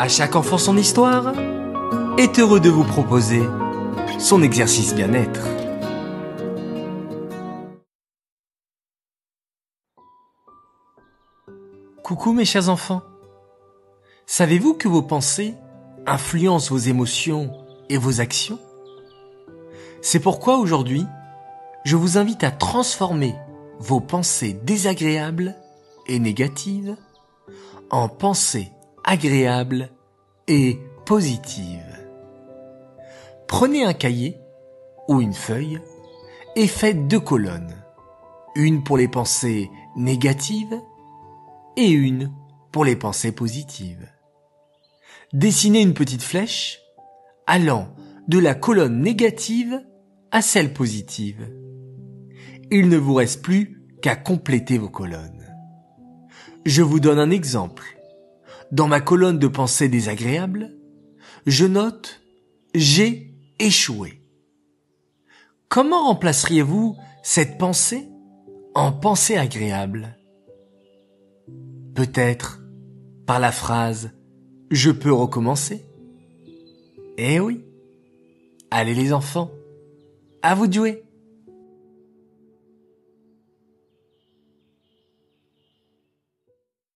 À chaque enfant son histoire est heureux de vous proposer son exercice bien-être. Coucou mes chers enfants. Savez-vous que vos pensées influencent vos émotions et vos actions? C'est pourquoi aujourd'hui, je vous invite à transformer vos pensées désagréables et négatives en pensées agréables et positives. Prenez un cahier ou une feuille et faites deux colonnes. Une pour les pensées négatives et une pour les pensées positives. Dessinez une petite flèche allant de la colonne négative à celle positive il ne vous reste plus qu'à compléter vos colonnes. Je vous donne un exemple. Dans ma colonne de pensée désagréable, je note j'ai échoué. Comment remplaceriez-vous cette pensée en pensée agréable? Peut-être par la phrase je peux recommencer Eh oui. Allez les enfants, à vous de jouer.